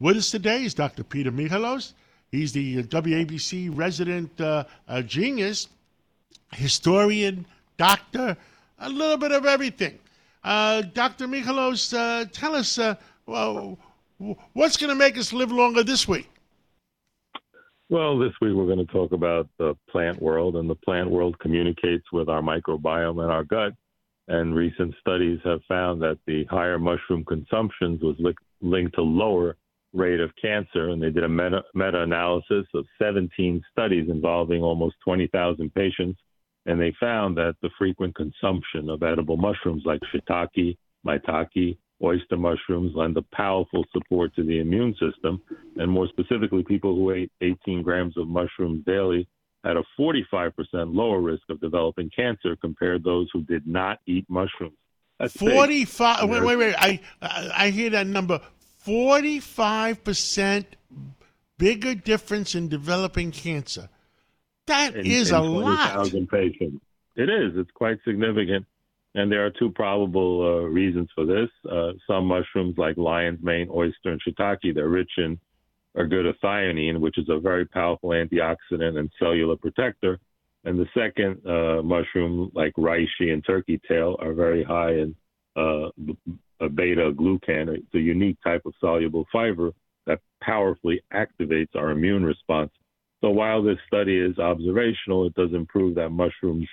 With us today is Dr. Peter Michalos. He's the WABC resident uh, uh, genius, historian, doctor, a little bit of everything. Uh, Dr. Michalos, uh, tell us uh, well, what's going to make us live longer this week? Well, this week we're going to talk about the plant world, and the plant world communicates with our microbiome and our gut. And recent studies have found that the higher mushroom consumptions was li- linked to lower rate of cancer. And they did a meta, meta-analysis of 17 studies involving almost 20,000 patients. And they found that the frequent consumption of edible mushrooms like shiitake, maitake, oyster mushrooms lend a powerful support to the immune system. And more specifically, people who ate 18 grams of mushrooms daily had a 45% lower risk of developing cancer compared to those who did not eat mushrooms. That's 45 wait wait wait I I hear that number 45% bigger difference in developing cancer. That in, is in a 20, lot. patients. It is. It's quite significant. And there are two probable uh, reasons for this. Uh, some mushrooms, like lion's mane, oyster, and shiitake, they're rich in ergothioneine, which is a very powerful antioxidant and cellular protector. And the second uh, mushroom, like reishi and turkey tail, are very high in uh, beta glucan. It's a unique type of soluble fiber that powerfully activates our immune response. So while this study is observational, it doesn't prove that mushrooms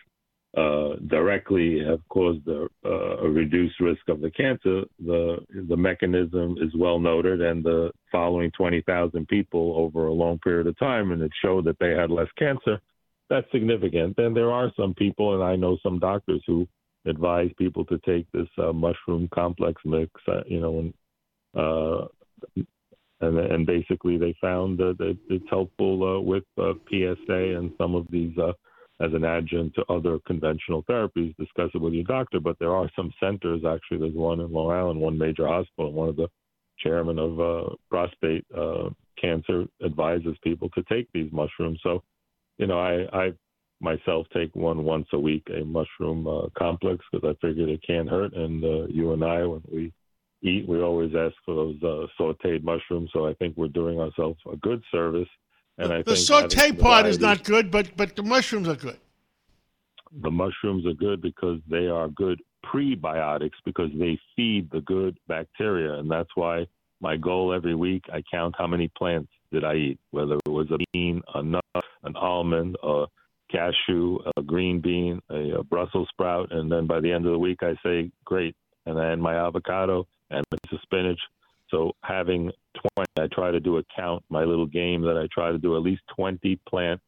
uh, directly have caused a, uh, a, reduced risk of the cancer. The the mechanism is well noted, and the following 20,000 people over a long period of time, and it showed that they had less cancer. That's significant. And there are some people, and I know some doctors who advise people to take this uh, mushroom complex mix. Uh, you know, and uh, and and basically they found that it's helpful uh, with uh, PSA and some of these uh, as an adjunct to other conventional therapies. Discuss it with your doctor. But there are some centers. Actually, there's one in Long Island, one major hospital. One of the chairman of prostate cancer advises people to take these mushrooms. So, you know, I I myself take one once a week, a mushroom uh, complex, because I figured it can't hurt. And uh, you and I, when we eat, we always ask for those uh, sautéed mushrooms. So I think we're doing ourselves a good service. And the, I the sauté part is not good, but but the mushrooms are good. The mushrooms are good because they are good prebiotics because they feed the good bacteria, and that's why my goal every week I count how many plants did I eat, whether it was a bean, a nut, an almond, a cashew, a green bean, a, a Brussels sprout, and then by the end of the week, I say, great. And then my avocado and of spinach. So having 20, I try to do a count, my little game that I try to do at least 20 plant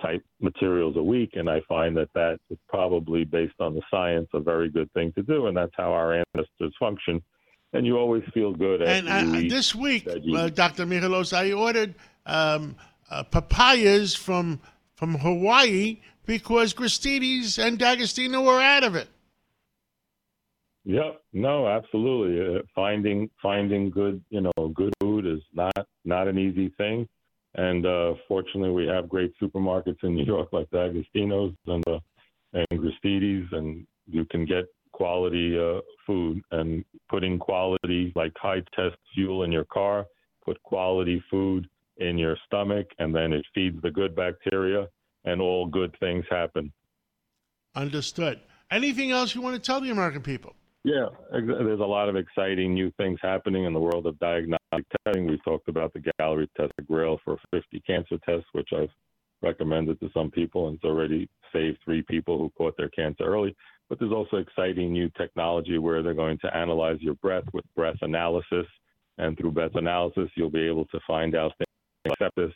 type materials a week. And I find that that is probably based on the science a very good thing to do. And that's how our ancestors function. And you always feel good. And I, this week, uh, Dr. Michalos, I ordered um, uh, papayas from from Hawaii because Gristedes and D'Agostino were out of it. Yep. No, absolutely. Uh, finding finding good, you know, good food is not not an easy thing. And uh, fortunately, we have great supermarkets in New York like D'Agostino's and uh, and and you can get quality uh, food. And putting quality, like high test fuel in your car, put quality food in your stomach, and then it feeds the good bacteria, and all good things happen. Understood. Anything else you want to tell the American people? Yeah, there's a lot of exciting new things happening in the world of diagnostic testing. We talked about the Galleri test, the Grail for 50 cancer tests, which I've recommended to some people, and it's already saved three people who caught their cancer early. But there's also exciting new technology where they're going to analyze your breath with breath analysis. And through breath analysis, you'll be able to find out things sepsis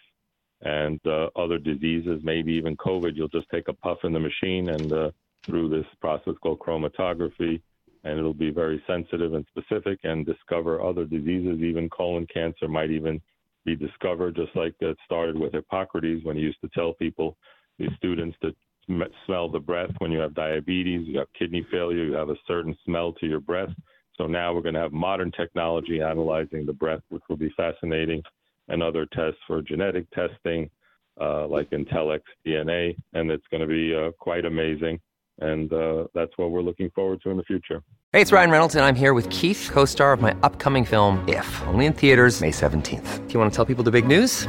and uh, other diseases, maybe even COVID. You'll just take a puff in the machine and uh, through this process called chromatography, and it'll be very sensitive and specific and discover other diseases. Even colon cancer might even be discovered, just like it started with Hippocrates when he used to tell people, his students, to smell the breath when you have diabetes, you have kidney failure, you have a certain smell to your breath. So now we're going to have modern technology analyzing the breath, which will be fascinating and other tests for genetic testing, uh, like Intellex DNA, and it's going to be uh, quite amazing. And uh, that's what we're looking forward to in the future. Hey, it's Ryan Reynolds, and I'm here with Keith, co star of my upcoming film, If, only in theaters, May 17th. Do you want to tell people the big news?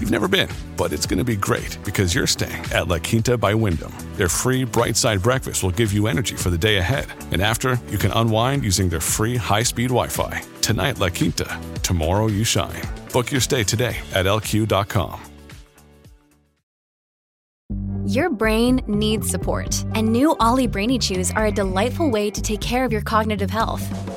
You've never been, but it's going to be great because you're staying at La Quinta by Wyndham. Their free bright side breakfast will give you energy for the day ahead. And after, you can unwind using their free high speed Wi Fi. Tonight, La Quinta. Tomorrow, you shine. Book your stay today at lq.com. Your brain needs support, and new OLLY Brainy Chews are a delightful way to take care of your cognitive health.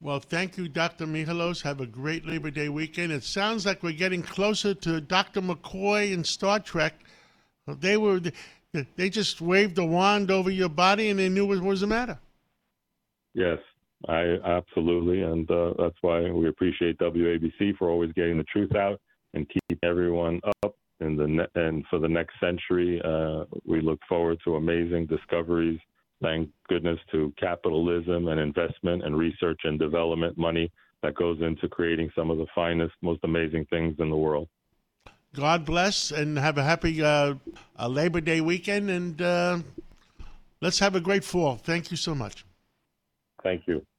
Well, thank you, Dr. Michalos. Have a great Labor Day weekend. It sounds like we're getting closer to Dr. McCoy in Star Trek. They were they just waved a wand over your body and they knew what was the matter. Yes, I absolutely, and uh, that's why we appreciate WABC for always getting the truth out and keep everyone up. In the ne- and for the next century, uh, we look forward to amazing discoveries thank goodness to capitalism and investment and research and development money that goes into creating some of the finest, most amazing things in the world. God bless and have a happy uh, uh, Labor Day weekend, and uh, let's have a great fall. Thank you so much. Thank you.